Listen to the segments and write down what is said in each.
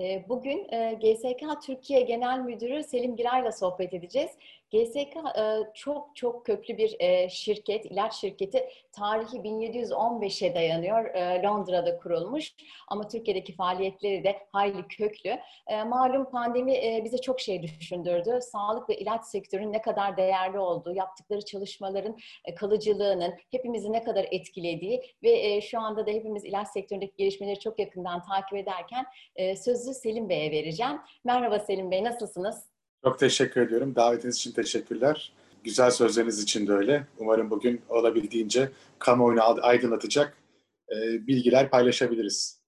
Ee, bugün e, GSK Türkiye Genel Müdürü Selim Giray'la sohbet edeceğiz. GSK e, çok çok köklü bir e, şirket, ilaç şirketi. Tarihi 1715'e dayanıyor. Londra'da kurulmuş ama Türkiye'deki faaliyetleri de hayli köklü. Malum pandemi bize çok şey düşündürdü. Sağlık ve ilaç sektörünün ne kadar değerli olduğu, yaptıkları çalışmaların kalıcılığının hepimizi ne kadar etkilediği ve şu anda da hepimiz ilaç sektöründeki gelişmeleri çok yakından takip ederken söz sözü Selim Bey'e vereceğim. Merhaba Selim Bey, nasılsınız? Çok teşekkür ediyorum. Davetiniz için teşekkürler. Güzel sözleriniz için de öyle. Umarım bugün olabildiğince kamuoyunu aydınlatacak bilgiler paylaşabiliriz.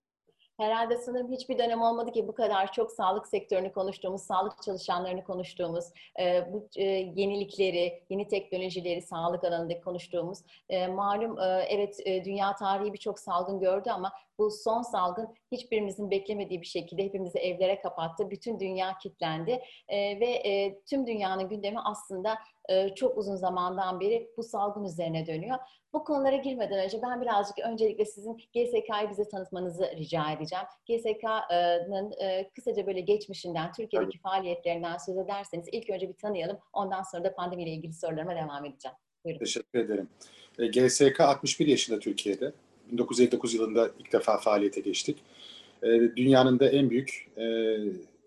Herhalde sanırım hiçbir dönem olmadı ki bu kadar çok sağlık sektörünü konuştuğumuz, sağlık çalışanlarını konuştuğumuz, e, bu e, yenilikleri, yeni teknolojileri sağlık alanında konuştuğumuz. E, malum evet dünya tarihi birçok salgın gördü ama bu son salgın hiçbirimizin beklemediği bir şekilde hepimizi evlere kapattı. Bütün dünya kilitlendi ve tüm dünyanın gündemi aslında e, çok uzun zamandan beri bu salgın üzerine dönüyor. Bu konulara girmeden önce ben birazcık öncelikle sizin GSK'yı bize tanıtmanızı rica edeceğim. GSK'nın e, kısaca böyle geçmişinden, Türkiye'deki Tabii. faaliyetlerinden söz ederseniz ilk önce bir tanıyalım. Ondan sonra da pandemiyle ilgili sorularıma devam edeceğim. Buyurun. Teşekkür ederim. E, GSK 61 yaşında Türkiye'de. 1959 yılında ilk defa faaliyete geçtik. Dünyanın da en büyük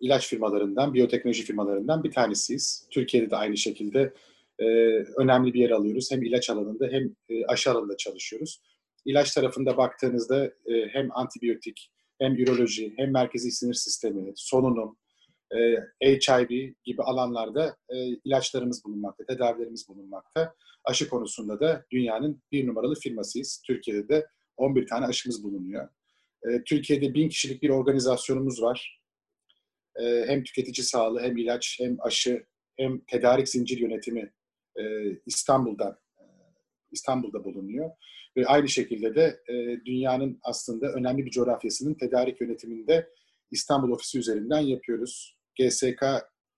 ilaç firmalarından, biyoteknoloji firmalarından bir tanesiyiz. Türkiye'de de aynı şekilde e, önemli bir yer alıyoruz. Hem ilaç alanında hem e, aşı alanında çalışıyoruz. İlaç tarafında baktığınızda e, hem antibiyotik, hem üroloji, hem merkezi sinir sistemi, solunum, e, HIV gibi alanlarda ilaçlarımız bulunmakta, tedavilerimiz bulunmakta. Aşı konusunda da dünyanın bir numaralı firmasıyız. Türkiye'de de 11 tane aşımız bulunuyor. Türkiye'de bin kişilik bir organizasyonumuz var. Hem tüketici sağlığı, hem ilaç, hem aşı, hem tedarik zincir yönetimi e, İstanbul'da e, İstanbul'da bulunuyor. Ve aynı şekilde de e, dünyanın aslında önemli bir coğrafyasının tedarik yönetiminde İstanbul ofisi üzerinden yapıyoruz. GSK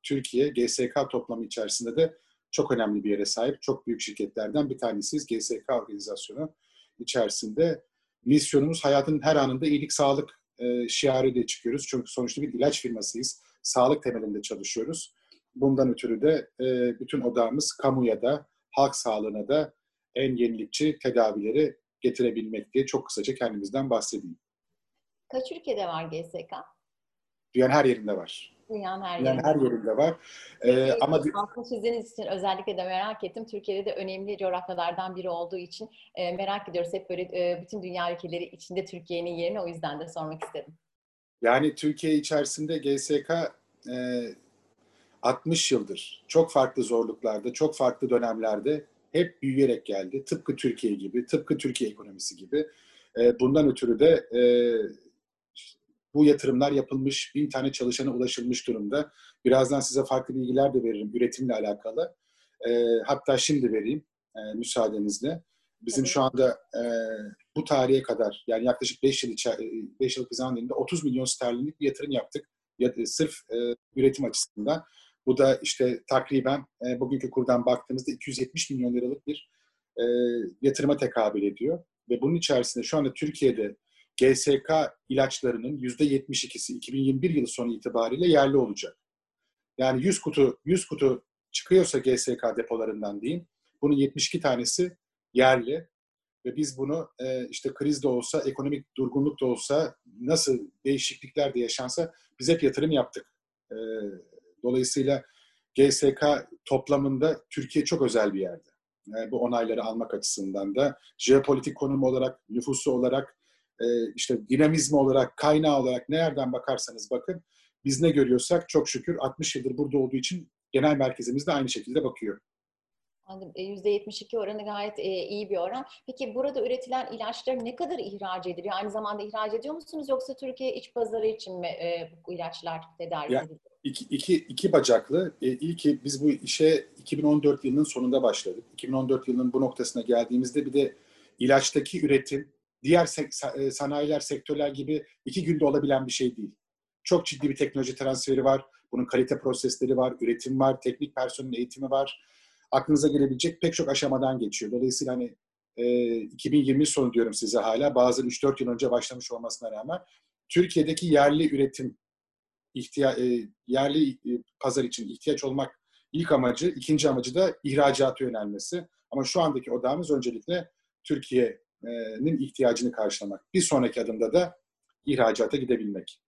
Türkiye, GSK toplamı içerisinde de çok önemli bir yere sahip. Çok büyük şirketlerden bir tanesiyiz. GSK organizasyonu içerisinde. Misyonumuz hayatın her anında iyilik, sağlık e, şiarıyla çıkıyoruz. Çünkü sonuçta bir ilaç firmasıyız. Sağlık temelinde çalışıyoruz. Bundan ötürü de e, bütün odamız kamuya da, halk sağlığına da en yenilikçi tedavileri getirebilmek diye çok kısaca kendimizden bahsedeyim. Kaç ülkede var GSK? Dünyanın her yerinde var. Dünyanın her yerinde. her yerinde var. Ee, ama çizdiğiniz için özellikle de merak ettim. Türkiye'de de önemli coğrafyalardan biri olduğu için e, merak ediyoruz. Hep böyle e, bütün dünya ülkeleri içinde Türkiye'nin yerini o yüzden de sormak istedim. Yani Türkiye içerisinde GSK e, 60 yıldır çok farklı zorluklarda, çok farklı dönemlerde hep büyüyerek geldi. Tıpkı Türkiye gibi, tıpkı Türkiye ekonomisi gibi. E, bundan ötürü de e, bu yatırımlar yapılmış, bin tane çalışana ulaşılmış durumda. Birazdan size farklı bilgiler de veririm üretimle alakalı. E, hatta şimdi vereyim e, müsaadenizle. Bizim evet. şu anda e, bu tarihe kadar yani yaklaşık 5 yıl, 5 yıllık bir zaman diliminde 30 milyon sterlinlik bir yatırım yaptık. Ya, sırf e, üretim açısından. Bu da işte takriben e, bugünkü kurdan baktığımızda 270 milyon liralık bir e, yatırıma tekabül ediyor. Ve bunun içerisinde şu anda Türkiye'de GSK ilaçlarının %72'si 2021 yılı sonu itibariyle yerli olacak. Yani 100 kutu 100 kutu çıkıyorsa GSK depolarından diyeyim, bunun 72 tanesi yerli ve biz bunu e, işte kriz de olsa, ekonomik durgunluk da olsa, nasıl değişiklikler de yaşansa biz hep yatırım yaptık. E, dolayısıyla GSK toplamında Türkiye çok özel bir yerde. Bu onayları almak açısından da jeopolitik konumu olarak, nüfusu olarak, e, işte dinamizmi olarak, kaynağı olarak ne yerden bakarsanız bakın biz ne görüyorsak çok şükür 60 yıldır burada olduğu için genel merkezimiz de aynı şekilde bakıyor. Anladım. %72 e, oranı gayet e, iyi bir oran. Peki burada üretilen ilaçlar ne kadar ihraç ediliyor? Aynı zamanda ihraç ediyor musunuz yoksa Türkiye iç pazarı için mi bu ilaçlar tedarik ediliyor? İki, iki, iki bacaklı. E, ilki biz bu işe 2014 yılının sonunda başladık. 2014 yılının bu noktasına geldiğimizde bir de ilaçtaki üretim diğer sek- sanayiler, sektörler gibi iki günde olabilen bir şey değil. Çok ciddi bir teknoloji transferi var. Bunun kalite prosesleri var, üretim var, teknik personelin eğitimi var aklınıza gelebilecek pek çok aşamadan geçiyor. Dolayısıyla hani e, 2020 sonu diyorum size hala bazı 3-4 yıl önce başlamış olmasına rağmen Türkiye'deki yerli üretim ihtiya e, yerli e, pazar için ihtiyaç olmak ilk amacı, ikinci amacı da ihracata yönelmesi. Ama şu andaki odamız öncelikle Türkiye'nin ihtiyacını karşılamak. Bir sonraki adımda da ihracata gidebilmek.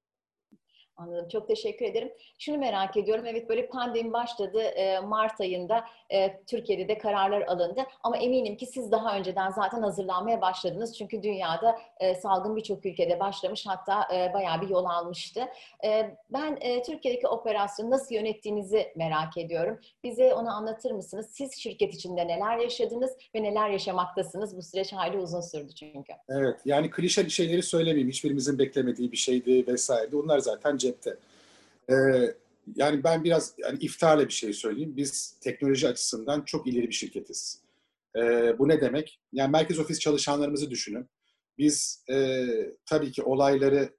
Anladım. Çok teşekkür ederim. Şunu merak ediyorum. Evet böyle pandemi başladı. E, Mart ayında e, Türkiye'de de kararlar alındı. Ama eminim ki siz daha önceden zaten hazırlanmaya başladınız. Çünkü dünyada e, salgın birçok ülkede başlamış. Hatta bayağı bir yol almıştı. Ben Türkiye'deki operasyonu nasıl yönettiğinizi merak ediyorum. Bize onu anlatır mısınız? Siz şirket içinde neler yaşadınız ve neler yaşamaktasınız? Bu süreç hayli uzun sürdü çünkü. Evet. Yani klişe şeyleri söylemeyeyim. Hiçbirimizin beklemediği bir şeydi vesaire. Onlar zaten cepte. Ee, yani ben biraz yani iftarla bir şey söyleyeyim. Biz teknoloji açısından çok ileri bir şirketiz. Ee, bu ne demek? Yani merkez ofis çalışanlarımızı düşünün. Biz e, tabii ki olayları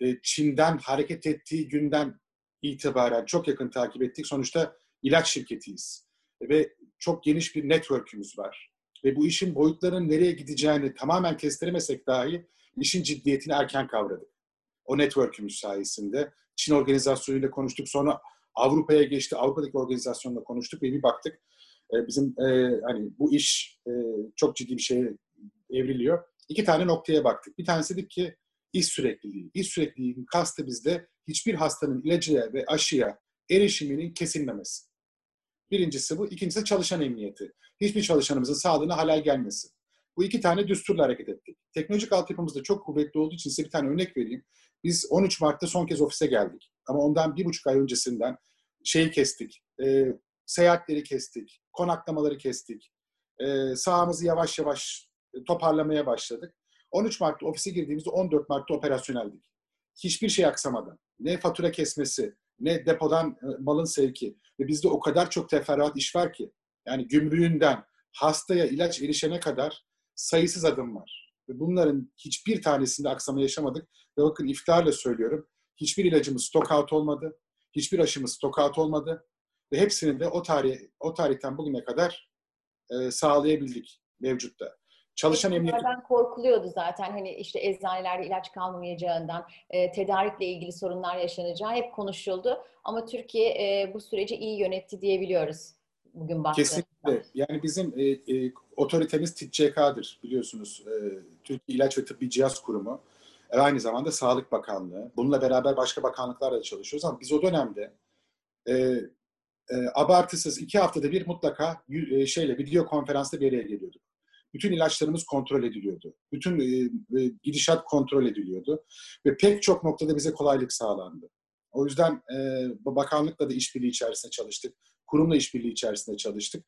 e, Çin'den hareket ettiği günden itibaren çok yakın takip ettik. Sonuçta ilaç şirketiyiz. Ve çok geniş bir network'ümüz var. Ve bu işin boyutlarının nereye gideceğini tamamen kestiremesek dahi işin ciddiyetini erken kavradık o network'ümüz sayesinde. Çin organizasyonuyla konuştuk. Sonra Avrupa'ya geçti. Avrupa'daki organizasyonla konuştuk ve bir baktık. E, bizim e, hani bu iş e, çok ciddi bir şeye evriliyor. İki tane noktaya baktık. Bir tanesi dedik ki iş sürekliliği. İş sürekliliğinin kastı bizde hiçbir hastanın ilacıya ve aşıya erişiminin kesilmemesi. Birincisi bu. İkincisi çalışan emniyeti. Hiçbir çalışanımızın sağlığına halal gelmesi. Bu iki tane düsturla hareket ettik. Teknolojik altyapımız da çok kuvvetli olduğu için size bir tane örnek vereyim. Biz 13 Mart'ta son kez ofise geldik. Ama ondan bir buçuk ay öncesinden şeyi kestik. E, seyahatleri kestik. Konaklamaları kestik. E, sahamızı yavaş yavaş toparlamaya başladık. 13 Mart'ta ofise girdiğimizde 14 Mart'ta operasyoneldik. Hiçbir şey aksamadan. Ne fatura kesmesi, ne depodan e, malın sevki. Ve bizde o kadar çok teferruat iş var ki. Yani gümrüğünden hastaya ilaç erişene kadar sayısız adım var. Ve bunların hiçbir tanesinde aksama yaşamadık. Ve bakın iftarla söylüyorum. Hiçbir ilacımız stock out olmadı. Hiçbir aşımız stock out olmadı. Ve hepsini de o tarih o tarihten bugüne kadar e, sağlayabildik mevcutta. Çalışan emniyet... korkuluyordu zaten hani işte eczanelerde ilaç kalmayacağından, e, tedarikle ilgili sorunlar yaşanacağı hep konuşuldu. Ama Türkiye e, bu süreci iyi yönetti diyebiliyoruz bugün baktığımızda. Kesinlikle. Yani bizim e, e, otoritemiz TİCK'dir biliyorsunuz. E, Türkiye İlaç ve Tıbbi Cihaz Kurumu. E, aynı zamanda Sağlık Bakanlığı. Bununla beraber başka bakanlıklarla çalışıyoruz ama biz o dönemde e, e, abartısız iki haftada bir mutlaka e, şeyle video konferansta bir araya geliyorduk. Bütün ilaçlarımız kontrol ediliyordu. Bütün e, e, gidişat kontrol ediliyordu. Ve pek çok noktada bize kolaylık sağlandı. O yüzden e, bakanlıkla da işbirliği içerisinde çalıştık. Kurumla işbirliği içerisinde çalıştık.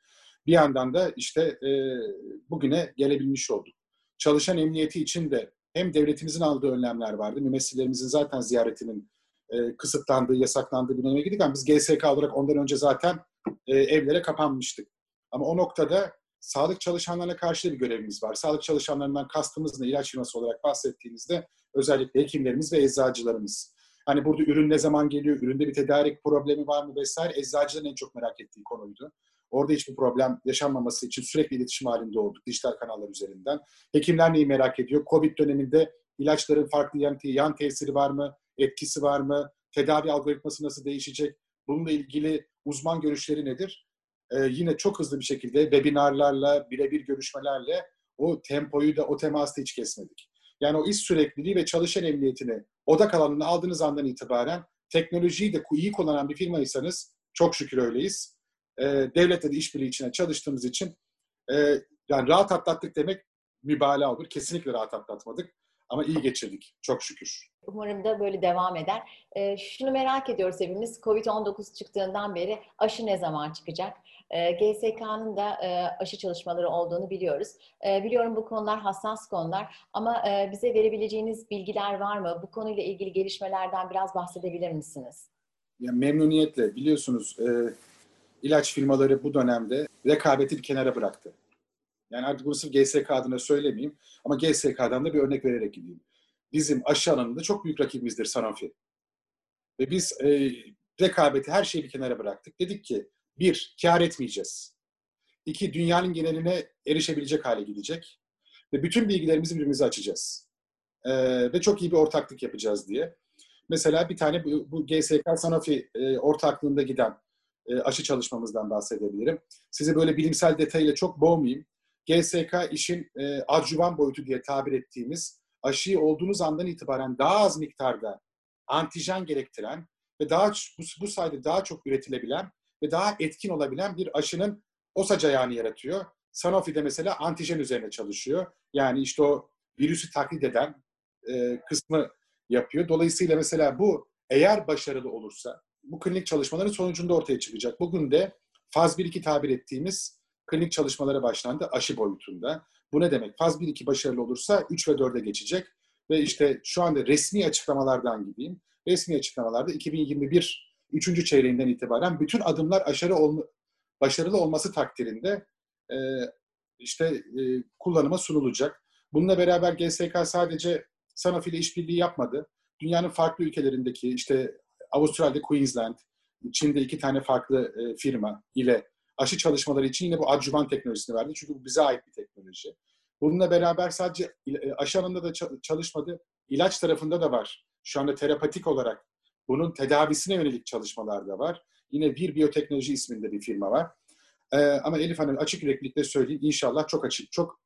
Bir yandan da işte e, bugüne gelebilmiş olduk. Çalışan emniyeti için de hem devletimizin aldığı önlemler vardı. Mümessillerimizin zaten ziyaretinin e, kısıtlandığı, yasaklandığı bir döneme girdik ama biz GSK olarak ondan önce zaten e, evlere kapanmıştık. Ama o noktada sağlık çalışanlarına karşı da bir görevimiz var. Sağlık çalışanlarından kastımız ne? İlaç firması olarak bahsettiğimizde özellikle hekimlerimiz ve eczacılarımız. Hani burada ürün ne zaman geliyor, üründe bir tedarik problemi var mı vesaire eczacıların en çok merak ettiği konuydu. Orada hiçbir problem yaşanmaması için sürekli iletişim halinde olduk dijital kanallar üzerinden. Hekimler neyi merak ediyor? Covid döneminde ilaçların farklı yan, yan tesiri var mı? Etkisi var mı? Tedavi algoritması nasıl değişecek? Bununla ilgili uzman görüşleri nedir? Ee, yine çok hızlı bir şekilde webinarlarla, birebir görüşmelerle o tempoyu da o teması da hiç kesmedik. Yani o iş sürekliliği ve çalışan emniyetini odak alanını aldığınız andan itibaren teknolojiyi de iyi kullanan bir firmaysanız çok şükür öyleyiz. E, devletle de işbirliği içine çalıştığımız için e, yani rahat atlattık demek mübalağa olur. Kesinlikle rahat atlatmadık. Ama iyi geçirdik. Çok şükür. Umarım da böyle devam eder. E, şunu merak ediyoruz hepimiz. Covid-19 çıktığından beri aşı ne zaman çıkacak? E, GSK'nın da e, aşı çalışmaları olduğunu biliyoruz. E, biliyorum bu konular hassas konular ama e, bize verebileceğiniz bilgiler var mı? Bu konuyla ilgili gelişmelerden biraz bahsedebilir misiniz? Ya, memnuniyetle. Biliyorsunuz e, ilaç firmaları bu dönemde rekabeti bir kenara bıraktı. Yani artık bunu sırf GSK adına söylemeyeyim ama GSK'dan da bir örnek vererek gideyim. Bizim aşı alanında çok büyük rakibimizdir Sanofi. Ve biz e, rekabeti her şeyi bir kenara bıraktık. Dedik ki bir, kar etmeyeceğiz. İki, dünyanın geneline erişebilecek hale gidecek. Ve bütün bilgilerimizi birbirimize açacağız. Ee, ve çok iyi bir ortaklık yapacağız diye. Mesela bir tane bu, bu GSK Sanofi e, ortaklığında giden e, aşı çalışmamızdan bahsedebilirim. Sizi böyle bilimsel detayla çok boğmayayım. GSK işin e, adjuvan boyutu diye tabir ettiğimiz aşıyı olduğunuz andan itibaren daha az miktarda antijen gerektiren ve daha bu, bu sayede daha çok üretilebilen ve daha etkin olabilen bir aşının OSAC ayağını yaratıyor. Sanofi'de mesela antijen üzerine çalışıyor. Yani işte o virüsü taklit eden e, kısmı yapıyor. Dolayısıyla mesela bu eğer başarılı olursa bu klinik çalışmaların sonucunda ortaya çıkacak. Bugün de faz 1-2 tabir ettiğimiz klinik çalışmalara başlandı aşı boyutunda. Bu ne demek? Faz 1-2 başarılı olursa 3 ve 4'e geçecek. Ve işte şu anda resmi açıklamalardan gideyim. Resmi açıklamalarda 2021 3. çeyreğinden itibaren bütün adımlar aşırı olma, başarılı olması takdirinde e, işte e, kullanıma sunulacak. Bununla beraber GSK sadece Sanofi ile işbirliği yapmadı. Dünyanın farklı ülkelerindeki işte Avustralya'da Queensland, Çin'de iki tane farklı e, firma ile aşı çalışmaları için yine bu adjuvan teknolojisini verdi. Çünkü bu bize ait bir teknoloji. Bununla beraber sadece e, aşı alanında da çalışmadı. İlaç tarafında da var. Şu anda terapatik olarak bunun tedavisine yönelik çalışmalar da var. Yine bir biyoteknoloji isminde bir firma var. Ee, ama Elif Hanım açık yüreklilikle söyleyeyim inşallah çok açık, çok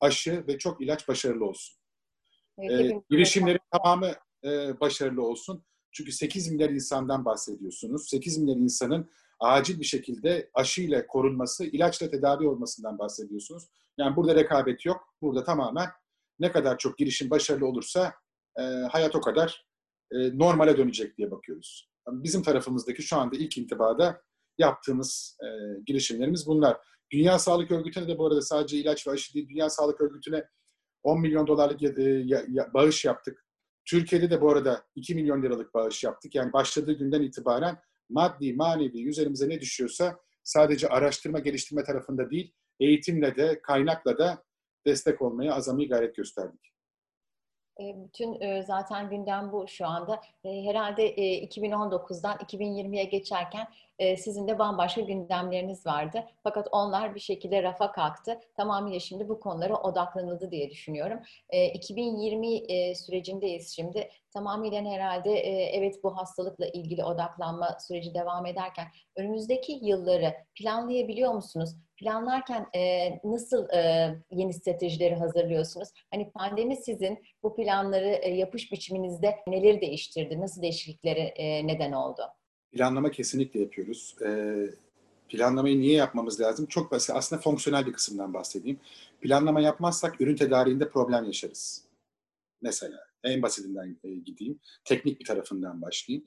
aşı ve çok ilaç başarılı olsun. Ee, girişimlerin tamamı e, başarılı olsun. Çünkü 8 milyar insandan bahsediyorsunuz. 8 milyar insanın acil bir şekilde aşıyla korunması, ilaçla tedavi olmasından bahsediyorsunuz. Yani burada rekabet yok. Burada tamamen ne kadar çok girişim başarılı olursa e, hayat o kadar e, normale dönecek diye bakıyoruz. Bizim tarafımızdaki şu anda ilk intibada yaptığımız e, girişimlerimiz bunlar. Dünya Sağlık Örgütü'ne de bu arada sadece ilaç ve aşı değil, Dünya Sağlık Örgütü'ne 10 milyon dolarlık e, bağış yaptık. Türkiye'de de bu arada 2 milyon liralık bağış yaptık. Yani başladığı günden itibaren maddi, manevi üzerimize ne düşüyorsa sadece araştırma, geliştirme tarafında değil, eğitimle de, kaynakla da destek olmaya azami gayret gösterdik. E, bütün e, zaten gündem bu şu anda. Herhalde 2019'dan 2020'ye geçerken sizin de bambaşka gündemleriniz vardı. Fakat onlar bir şekilde rafa kalktı. Tamamıyla şimdi bu konulara odaklanıldı diye düşünüyorum. 2020 sürecindeyiz şimdi. Tamamıyla herhalde evet bu hastalıkla ilgili odaklanma süreci devam ederken önümüzdeki yılları planlayabiliyor musunuz? Planlarken nasıl yeni stratejileri hazırlıyorsunuz? Hani pandemi sizin bu planları yapış biçiminizde neleri değiştirdi? Nasıl değişikliklere neden oldu? Planlama kesinlikle yapıyoruz. E, planlamayı niye yapmamız lazım? Çok basit. Aslında fonksiyonel bir kısımdan bahsedeyim. Planlama yapmazsak ürün tedariğinde problem yaşarız. Mesela en basitinden e, gideyim. Teknik bir tarafından başlayayım.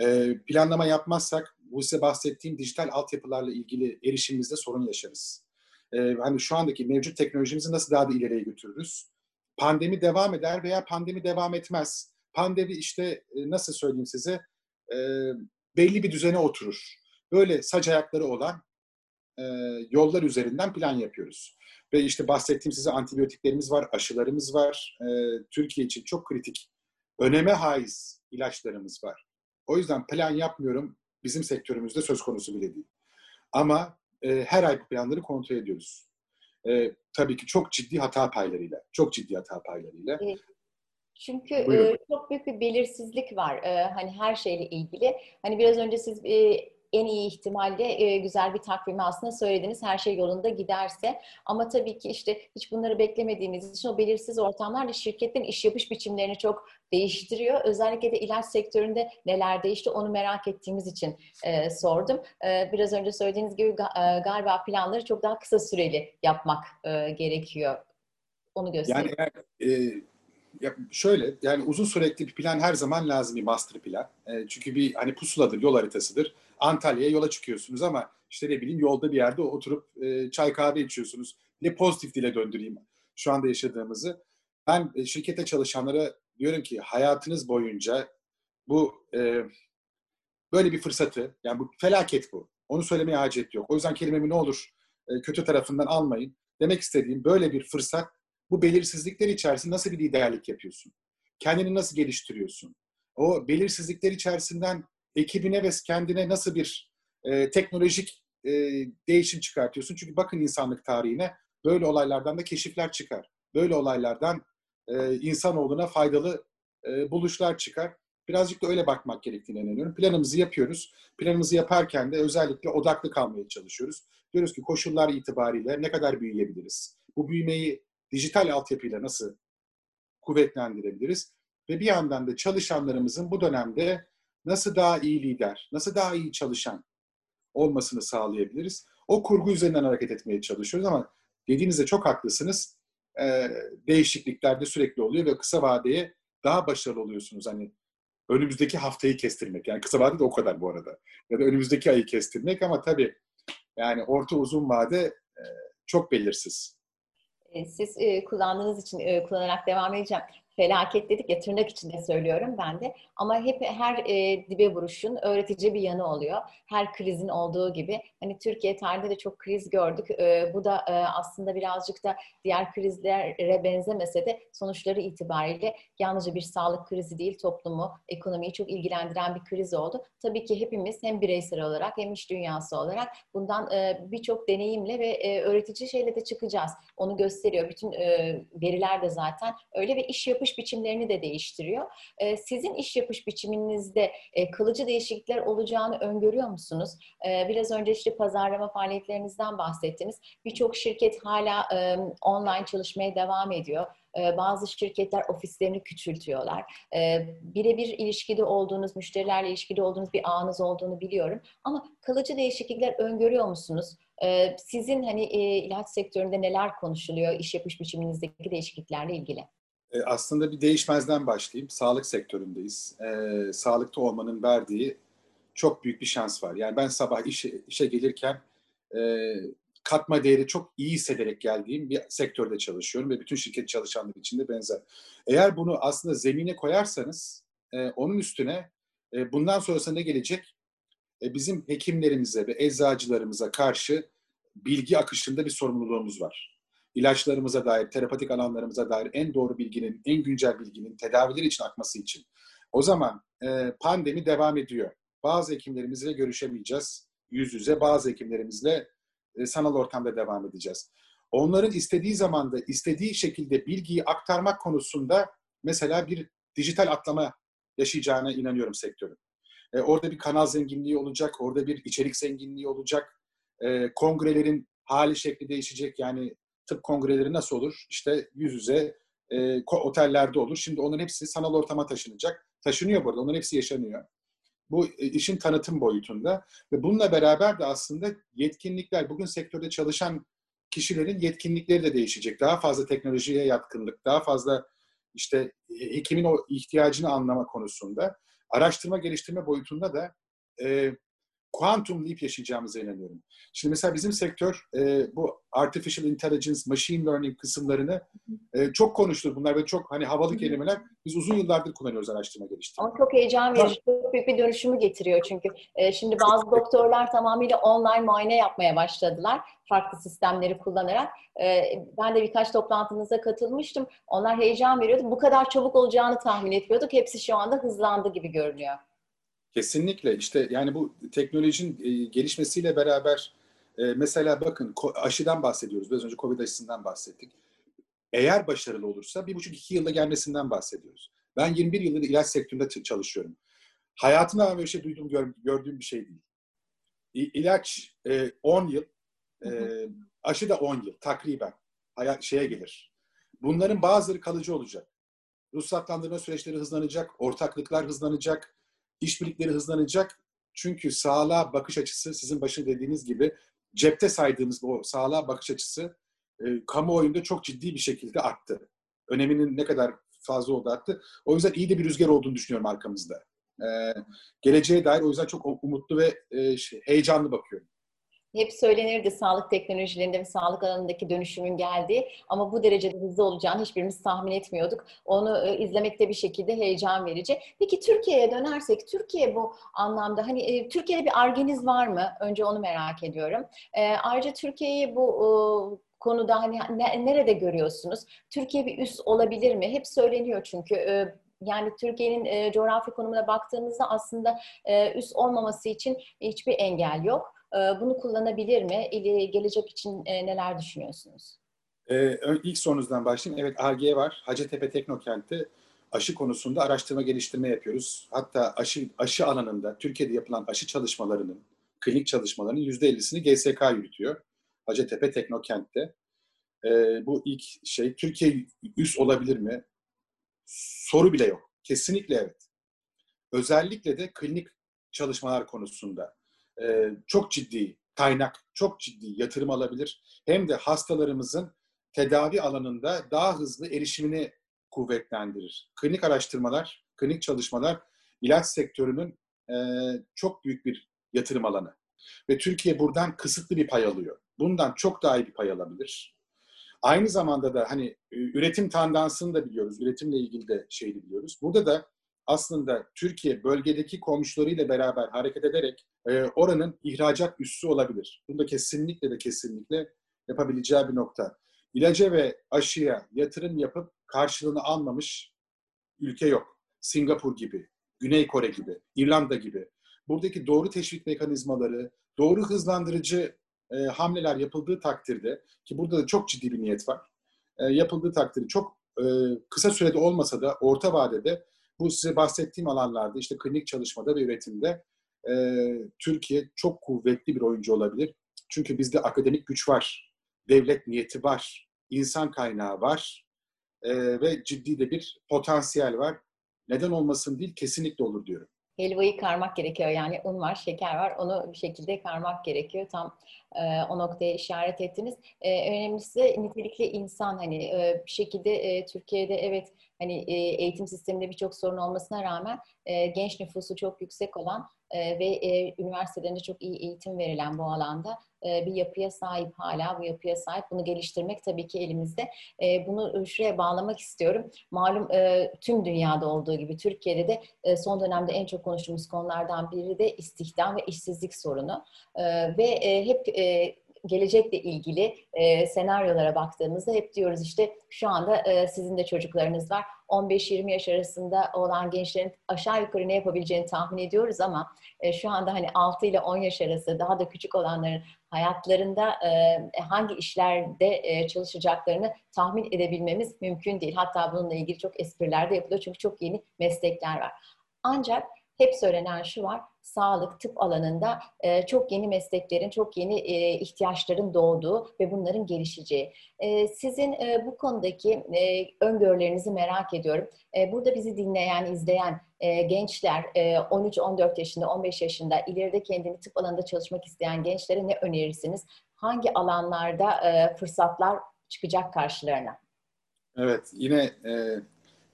E, planlama yapmazsak bu size bahsettiğim dijital altyapılarla ilgili erişimimizde sorun yaşarız. E, hani şu andaki mevcut teknolojimizi nasıl daha da ileriye götürürüz? Pandemi devam eder veya pandemi devam etmez. Pandemi işte e, nasıl söyleyeyim size e, belli bir düzene oturur. Böyle sac ayakları olan e, yollar üzerinden plan yapıyoruz. Ve işte bahsettiğim size antibiyotiklerimiz var, aşılarımız var. E, Türkiye için çok kritik, öneme haiz ilaçlarımız var. O yüzden plan yapmıyorum. Bizim sektörümüzde söz konusu bile değil. Ama e, her ay planları kontrol ediyoruz. E, tabii ki çok ciddi hata paylarıyla, çok ciddi hata paylarıyla. Evet. Çünkü e, çok büyük bir belirsizlik var e, hani her şeyle ilgili. Hani biraz önce siz e, en iyi ihtimalle e, güzel bir takvimi aslında söylediniz her şey yolunda giderse. Ama tabii ki işte hiç bunları beklemediğimiz için o belirsiz ortamlar da şirketin iş yapış biçimlerini çok değiştiriyor. Özellikle de ilaç sektöründe neler değişti onu merak ettiğimiz için e, sordum. E, biraz önce söylediğiniz gibi e, galiba planları çok daha kısa süreli yapmak e, gerekiyor. Onu gösteriyor. Yani eğer, e, ya şöyle yani uzun sürekli bir plan her zaman lazım bir master plan. E, çünkü bir hani pusuladır, yol haritasıdır. Antalya'ya yola çıkıyorsunuz ama işte ne bileyim yolda bir yerde oturup e, çay kahve içiyorsunuz. Ne pozitif dile döndüreyim şu anda yaşadığımızı. Ben e, şirkete çalışanlara diyorum ki hayatınız boyunca bu e, böyle bir fırsatı yani bu felaket bu. Onu söylemeye hacet yok. O yüzden kelimemi ne olur e, kötü tarafından almayın. Demek istediğim böyle bir fırsat bu belirsizlikler içerisinde nasıl bir liderlik yapıyorsun? Kendini nasıl geliştiriyorsun? O belirsizlikler içerisinden ekibine ve kendine nasıl bir e, teknolojik e, değişim çıkartıyorsun? Çünkü bakın insanlık tarihine böyle olaylardan da keşifler çıkar. Böyle olaylardan e, insanoğluna faydalı e, buluşlar çıkar. Birazcık da öyle bakmak gerektiğine inanıyorum. Planımızı yapıyoruz. Planımızı yaparken de özellikle odaklı kalmaya çalışıyoruz. Diyoruz ki koşullar itibariyle ne kadar büyüyebiliriz? Bu büyümeyi dijital altyapıyla nasıl kuvvetlendirebiliriz? Ve bir yandan da çalışanlarımızın bu dönemde nasıl daha iyi lider, nasıl daha iyi çalışan olmasını sağlayabiliriz? O kurgu üzerinden hareket etmeye çalışıyoruz ama dediğinizde çok haklısınız. Ee, değişiklikler de sürekli oluyor ve kısa vadeye daha başarılı oluyorsunuz. Hani önümüzdeki haftayı kestirmek. Yani kısa vade de o kadar bu arada. Ya da önümüzdeki ayı kestirmek ama tabii yani orta uzun vade e, çok belirsiz. E, siz e, kullandığınız için e, kullanarak devam edeceğim felaket dedik ya tırnak içinde söylüyorum ben de. Ama hep her e, dibe vuruşun öğretici bir yanı oluyor. Her krizin olduğu gibi. Hani Türkiye tarihinde de çok kriz gördük. E, bu da e, aslında birazcık da diğer krizlere benzemese de sonuçları itibariyle yalnızca bir sağlık krizi değil, toplumu, ekonomiyi çok ilgilendiren bir kriz oldu. Tabii ki hepimiz hem bireysel olarak hem iş dünyası olarak bundan e, birçok deneyimle ve e, öğretici şeyle de çıkacağız. Onu gösteriyor. Bütün e, veriler de zaten öyle ve iş yapış yapış biçimlerini de değiştiriyor. Ee, sizin iş yapış biçiminizde e, kalıcı değişiklikler olacağını öngörüyor musunuz? Ee, biraz önce işte pazarlama faaliyetlerinizden bahsettiniz. Birçok şirket hala online çalışmaya devam ediyor bazı şirketler ofislerini küçültüyorlar. Birebir ilişkide olduğunuz, müşterilerle ilişkide olduğunuz bir ağınız olduğunu biliyorum. Ama kalıcı değişiklikler öngörüyor musunuz? Sizin hani ilaç sektöründe neler konuşuluyor iş yapış biçiminizdeki değişikliklerle ilgili? E, aslında bir değişmezden başlayayım. Sağlık sektöründeyiz. E, sağlıkta olmanın verdiği çok büyük bir şans var. Yani ben sabah işe, işe gelirken e, katma değeri çok iyi hissederek geldiğim bir sektörde çalışıyorum ve bütün şirket çalışanları için de benzer. Eğer bunu aslında zemine koyarsanız e, onun üstüne e, bundan sonrasında ne gelecek? E, bizim hekimlerimize ve eczacılarımıza karşı bilgi akışında bir sorumluluğumuz var ilaçlarımıza dair, terapatik alanlarımıza dair en doğru bilginin, en güncel bilginin tedaviler için akması için. O zaman e, pandemi devam ediyor. Bazı hekimlerimizle görüşemeyeceğiz yüz yüze, bazı hekimlerimizle e, sanal ortamda devam edeceğiz. Onların istediği zamanda, istediği şekilde bilgiyi aktarmak konusunda mesela bir dijital atlama yaşayacağına inanıyorum sektörün. E, orada bir kanal zenginliği olacak, orada bir içerik zenginliği olacak. E, kongrelerin hali şekli değişecek. Yani tıp kongreleri nasıl olur? İşte yüz yüze e, otellerde olur. Şimdi onların hepsi sanal ortama taşınacak. Taşınıyor burada. Onların hepsi yaşanıyor. Bu e, işin tanıtım boyutunda ve bununla beraber de aslında yetkinlikler, bugün sektörde çalışan kişilerin yetkinlikleri de değişecek. Daha fazla teknolojiye yatkınlık, daha fazla işte e, hekimin o ihtiyacını anlama konusunda, araştırma geliştirme boyutunda da e, kuantum leap yaşayacağımıza inanıyorum. Şimdi mesela bizim sektör e, bu artificial intelligence, machine learning kısımlarını e, çok konuştur bunlar ve çok hani havalı kelimeler. Biz uzun yıllardır kullanıyoruz araştırma geliştirme. Ama çok heyecan verici, çok büyük bir dönüşümü getiriyor çünkü. E, şimdi bazı doktorlar tamamıyla online muayene yapmaya başladılar farklı sistemleri kullanarak. E, ben de birkaç toplantınıza katılmıştım. Onlar heyecan veriyordu. Bu kadar çabuk olacağını tahmin etmiyorduk. Hepsi şu anda hızlandı gibi görünüyor. Kesinlikle işte yani bu teknolojinin e, gelişmesiyle beraber e, mesela bakın aşıdan bahsediyoruz. Biraz önce Covid aşısından bahsettik. Eğer başarılı olursa bir buçuk iki yılda gelmesinden bahsediyoruz. Ben 21 yıldır ilaç sektöründe çalışıyorum. Hayatımda ben böyle bir şey duydum, gördüğüm bir şey değil. İlaç 10 e, yıl, aşı da 10 yıl takriben hayat, şeye gelir. Bunların bazıları kalıcı olacak. Ruhsatlandırma süreçleri hızlanacak, ortaklıklar hızlanacak, işbirlikleri hızlanacak. Çünkü sağlığa bakış açısı sizin başında dediğiniz gibi cepte saydığımız o sağlığa bakış açısı e, kamuoyunda çok ciddi bir şekilde arttı. Öneminin ne kadar fazla oldu arttı. O yüzden iyi de bir rüzgar olduğunu düşünüyorum arkamızda. E, geleceğe dair o yüzden çok umutlu ve e, şey, heyecanlı bakıyorum hep söylenirdi sağlık teknolojilerinde ve sağlık alanındaki dönüşümün geldiği ama bu derecede hızlı olacağını hiçbirimiz tahmin etmiyorduk. Onu e, izlemekte bir şekilde heyecan verici. Peki Türkiye'ye dönersek, Türkiye bu anlamda hani e, Türkiye'de bir argeniz var mı? Önce onu merak ediyorum. E, ayrıca Türkiye'yi bu e, konuda hani ne, nerede görüyorsunuz? Türkiye bir üs olabilir mi? Hep söyleniyor çünkü e, yani Türkiye'nin e, coğrafi konumuna baktığımızda aslında e, üst olmaması için hiçbir engel yok. Ee, bunu kullanabilir mi? Gelecek için e, neler düşünüyorsunuz? Ee, ilk sorunuzdan başlayayım. Evet AG var. Hacettepe Teknokent'te aşı konusunda araştırma geliştirme yapıyoruz. Hatta aşı, aşı alanında Türkiye'de yapılan aşı çalışmalarının, klinik çalışmalarının %50'sini GSK yürütüyor. Hacettepe Teknokent'te. E, bu ilk şey. Türkiye üst olabilir mi? Soru bile yok. Kesinlikle evet. Özellikle de klinik çalışmalar konusunda e, çok ciddi kaynak, çok ciddi yatırım alabilir. Hem de hastalarımızın tedavi alanında daha hızlı erişimini kuvvetlendirir. Klinik araştırmalar, klinik çalışmalar ilaç sektörünün e, çok büyük bir yatırım alanı. Ve Türkiye buradan kısıtlı bir pay alıyor. Bundan çok daha iyi bir pay alabilir. Aynı zamanda da hani üretim tandansını da biliyoruz. Üretimle ilgili de şeyi biliyoruz. Burada da aslında Türkiye bölgedeki komşularıyla beraber hareket ederek e, oranın ihracat üssü olabilir. Bunu da kesinlikle de kesinlikle yapabileceği bir nokta. İlaca ve aşıya yatırım yapıp karşılığını almamış ülke yok. Singapur gibi, Güney Kore gibi, İrlanda gibi. Buradaki doğru teşvik mekanizmaları, doğru hızlandırıcı e, hamleler yapıldığı takdirde ki burada da çok ciddi bir niyet var. E, yapıldığı takdirde çok e, kısa sürede olmasa da orta vadede bu size bahsettiğim alanlarda işte klinik çalışmada ve üretimde e, Türkiye çok kuvvetli bir oyuncu olabilir. Çünkü bizde akademik güç var, devlet niyeti var, insan kaynağı var e, ve ciddi de bir potansiyel var. Neden olmasın değil, kesinlikle olur diyorum helvayı karmak gerekiyor. Yani un var, şeker var. Onu bir şekilde karmak gerekiyor. Tam e, o noktaya işaret ettiniz. E, önemlisi nitelikli insan hani e, bir şekilde e, Türkiye'de evet hani e, eğitim sisteminde birçok sorun olmasına rağmen e, genç nüfusu çok yüksek olan e, ve e, üniversitelerinde çok iyi eğitim verilen bu alanda e, bir yapıya sahip hala bu yapıya sahip. Bunu geliştirmek tabii ki elimizde. E, bunu şuraya bağlamak istiyorum. Malum e, tüm dünyada olduğu gibi Türkiye'de de e, son dönemde en çok konuştuğumuz konulardan biri de istihdam ve işsizlik sorunu. E, ve e, hep e, gelecekle ilgili e, senaryolara baktığımızda hep diyoruz işte şu anda e, sizin de çocuklarınız var. 15-20 yaş arasında olan gençlerin aşağı yukarı ne yapabileceğini tahmin ediyoruz ama e, şu anda hani 6 ile 10 yaş arası daha da küçük olanların hayatlarında e, hangi işlerde e, çalışacaklarını tahmin edebilmemiz mümkün değil. Hatta bununla ilgili çok espriler de yapılıyor çünkü çok yeni meslekler var. Ancak hep söylenen şu var, sağlık, tıp alanında e, çok yeni mesleklerin, çok yeni e, ihtiyaçların doğduğu ve bunların gelişeceği. E, sizin e, bu konudaki e, öngörülerinizi merak ediyorum. E, burada bizi dinleyen, izleyen e, gençler, e, 13-14 yaşında, 15 yaşında, ileride kendini tıp alanında çalışmak isteyen gençlere ne önerirsiniz? Hangi alanlarda e, fırsatlar çıkacak karşılarına? Evet, yine e,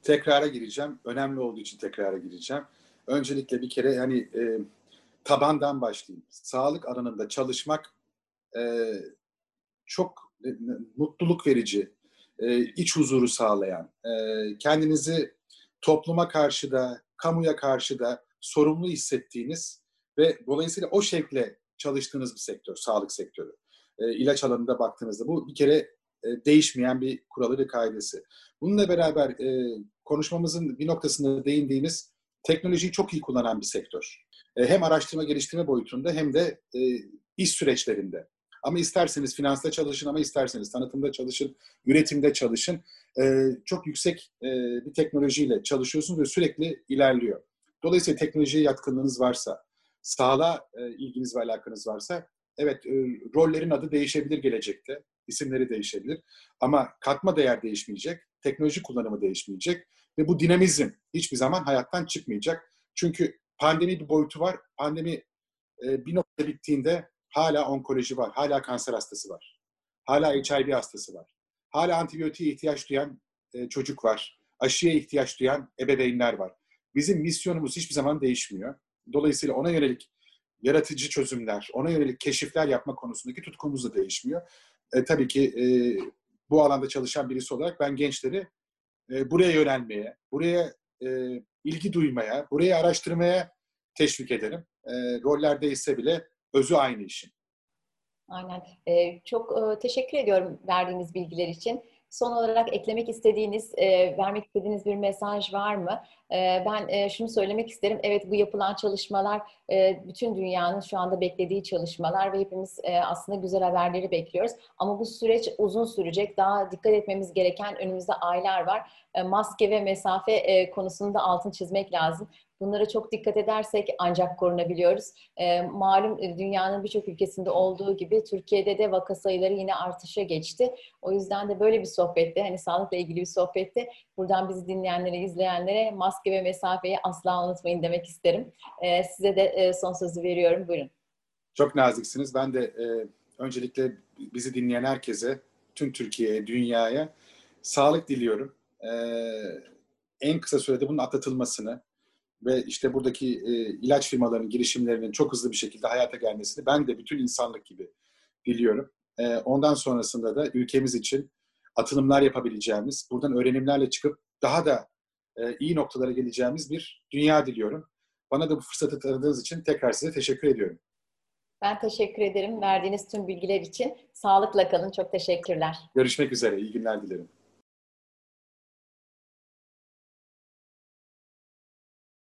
tekrara gireceğim. Önemli olduğu için tekrara gireceğim öncelikle bir kere hani e, tabandan başlayayım. Sağlık alanında çalışmak e, çok e, mutluluk verici, e, iç huzuru sağlayan, e, kendinizi topluma karşı da, kamuya karşı da sorumlu hissettiğiniz ve dolayısıyla o şekle çalıştığınız bir sektör, sağlık sektörü. E, ilaç alanında baktığınızda bu bir kere e, değişmeyen bir kuralı ve kaidesi. Bununla beraber e, konuşmamızın bir noktasında değindiğimiz teknolojiyi çok iyi kullanan bir sektör. E, hem araştırma geliştirme boyutunda hem de e, iş süreçlerinde. Ama isterseniz finansta çalışın ama isterseniz tanıtımda çalışın, üretimde çalışın. E, çok yüksek bir teknolojiyle çalışıyorsunuz ve sürekli ilerliyor. Dolayısıyla teknolojiye yatkınlığınız varsa, sağlığa ilginiz ve alakanız varsa, evet rollerin adı değişebilir gelecekte, isimleri değişebilir. Ama katma değer değişmeyecek, teknoloji kullanımı değişmeyecek. Ve bu dinamizm hiçbir zaman hayattan çıkmayacak. Çünkü pandemi bir boyutu var. Pandemi e, bir nokta bittiğinde hala onkoloji var, hala kanser hastası var. Hala HIV hastası var. Hala antibiyotiğe ihtiyaç duyan e, çocuk var. Aşıya ihtiyaç duyan ebeveynler var. Bizim misyonumuz hiçbir zaman değişmiyor. Dolayısıyla ona yönelik yaratıcı çözümler, ona yönelik keşifler yapma konusundaki tutkumuz da değişmiyor. E, tabii ki e, bu alanda çalışan birisi olarak ben gençleri e, buraya yönelmeye, buraya e, ilgi duymaya, burayı araştırmaya teşvik ederim. E, roller değişse bile özü aynı işin. Aynen. Ee, çok e, teşekkür ediyorum verdiğiniz bilgiler için. Son olarak eklemek istediğiniz, e, vermek istediğiniz bir mesaj var mı? E, ben e, şunu söylemek isterim. Evet bu yapılan çalışmalar e, bütün dünyanın şu anda beklediği çalışmalar ve hepimiz e, aslında güzel haberleri bekliyoruz. Ama bu süreç uzun sürecek. Daha dikkat etmemiz gereken önümüzde aylar var. E, maske ve mesafe e, konusunda altın çizmek lazım. Bunlara çok dikkat edersek ancak korunabiliyoruz. E, malum dünyanın birçok ülkesinde olduğu gibi Türkiye'de de vaka sayıları yine artışa geçti. O yüzden de böyle bir sohbette, hani sağlıkla ilgili bir sohbette buradan bizi dinleyenlere, izleyenlere maske ve mesafeyi asla unutmayın demek isterim. E, size de e, son sözü veriyorum. Buyurun. Çok naziksiniz. Ben de e, öncelikle bizi dinleyen herkese, tüm Türkiye'ye, dünyaya sağlık diliyorum. E, en kısa sürede bunun atlatılmasını, ve işte buradaki e, ilaç firmalarının girişimlerinin çok hızlı bir şekilde hayata gelmesini ben de bütün insanlık gibi diliyorum. E, ondan sonrasında da ülkemiz için atılımlar yapabileceğimiz, buradan öğrenimlerle çıkıp daha da e, iyi noktalara geleceğimiz bir dünya diliyorum. Bana da bu fırsatı tanıdığınız için tekrar size teşekkür ediyorum. Ben teşekkür ederim verdiğiniz tüm bilgiler için. Sağlıkla kalın. Çok teşekkürler. Görüşmek üzere. İyi günler dilerim.